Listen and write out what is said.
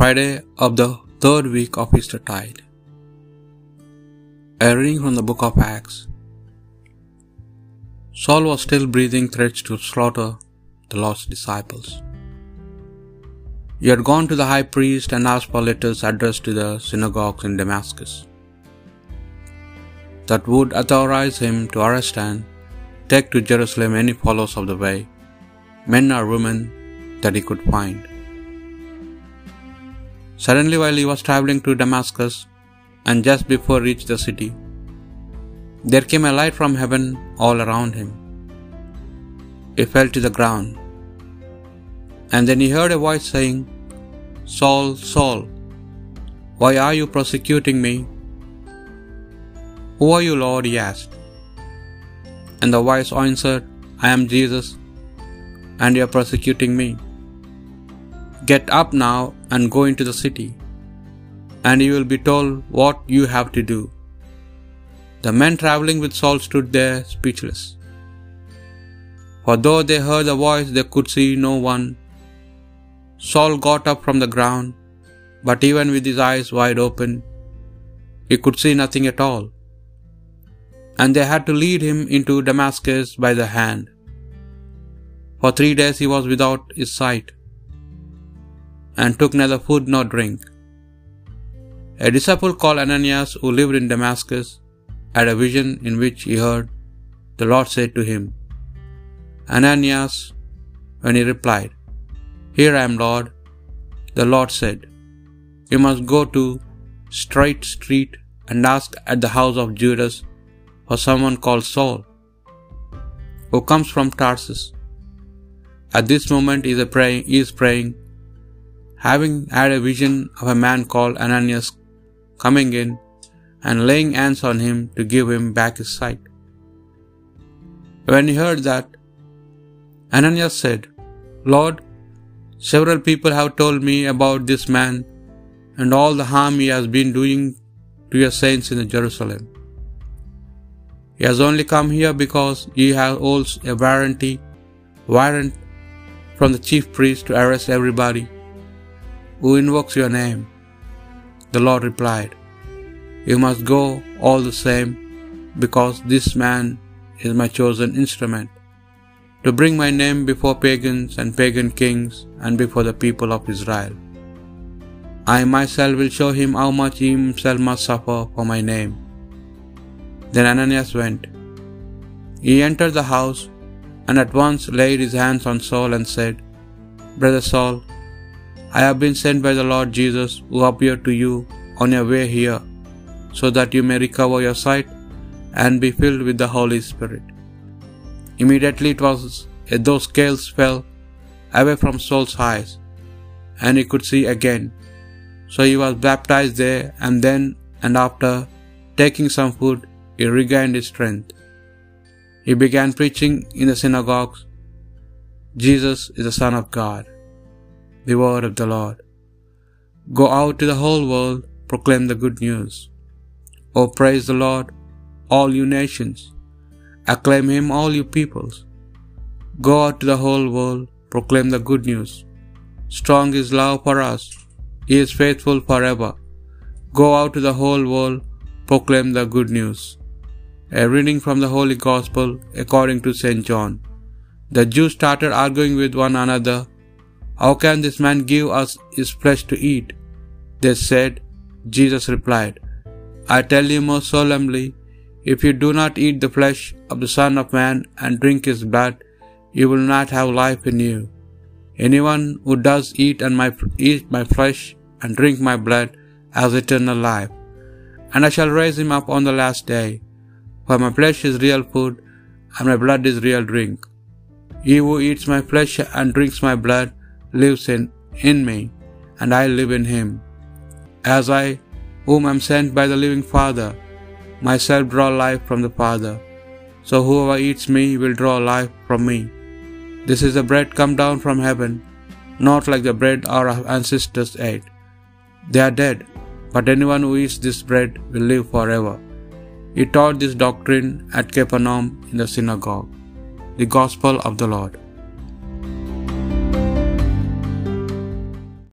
Friday of the third week of Eastertide. A reading from the book of Acts. Saul was still breathing threats to slaughter the lost disciples. He had gone to the high priest and asked for letters addressed to the synagogues in Damascus that would authorize him to arrest and take to Jerusalem any followers of the way, men or women that he could find. Suddenly, while he was traveling to Damascus, and just before he reached the city, there came a light from heaven all around him. He fell to the ground, and then he heard a voice saying, Saul, Saul, why are you persecuting me? Who are you, Lord? he asked. And the voice answered, I am Jesus, and you are persecuting me. Get up now and go into the city, and you will be told what you have to do. The men traveling with Saul stood there speechless. For though they heard the voice, they could see no one. Saul got up from the ground, but even with his eyes wide open, he could see nothing at all. And they had to lead him into Damascus by the hand. For three days he was without his sight and took neither food nor drink. A disciple called Ananias, who lived in Damascus, had a vision in which he heard the Lord say to him, Ananias, when he replied, Here I am, Lord, the Lord said, You must go to Straight Street and ask at the house of Judas for someone called Saul, who comes from Tarsus. At this moment he is praying, he is praying having had a vision of a man called Ananias coming in and laying hands on him to give him back his sight. When he heard that, Ananias said, Lord, several people have told me about this man and all the harm he has been doing to your saints in Jerusalem. He has only come here because he has holds a warranty, warrant from the chief priest to arrest everybody who invokes your name? The Lord replied, You must go all the same, because this man is my chosen instrument, to bring my name before pagans and pagan kings and before the people of Israel. I myself will show him how much he himself must suffer for my name. Then Ananias went. He entered the house and at once laid his hands on Saul and said, Brother Saul, I have been sent by the Lord Jesus, who appeared to you on your way here, so that you may recover your sight and be filled with the Holy Spirit. Immediately it was eh, as though scales fell away from Saul's eyes, and he could see again. So he was baptized there, and then and after taking some food, he regained his strength. He began preaching in the synagogues Jesus is the Son of God. The word of the Lord. Go out to the whole world, proclaim the good news. Oh, praise the Lord, all you nations. Acclaim him, all you peoples. Go out to the whole world, proclaim the good news. Strong is love for us, he is faithful forever. Go out to the whole world, proclaim the good news. A reading from the Holy Gospel according to St. John. The Jews started arguing with one another how can this man give us his flesh to eat? They said. Jesus replied, I tell you most solemnly, if you do not eat the flesh of the Son of Man and drink his blood, you will not have life in you. Anyone who does eat and my eat my flesh and drink my blood has eternal life, and I shall raise him up on the last day. For my flesh is real food, and my blood is real drink. He who eats my flesh and drinks my blood lives in, in me, and I live in him. As I, whom am sent by the living Father, myself draw life from the Father, so whoever eats me will draw life from me. This is the bread come down from heaven, not like the bread our ancestors ate. They are dead, but anyone who eats this bread will live forever. He taught this doctrine at Capernaum in the synagogue. The Gospel of the Lord.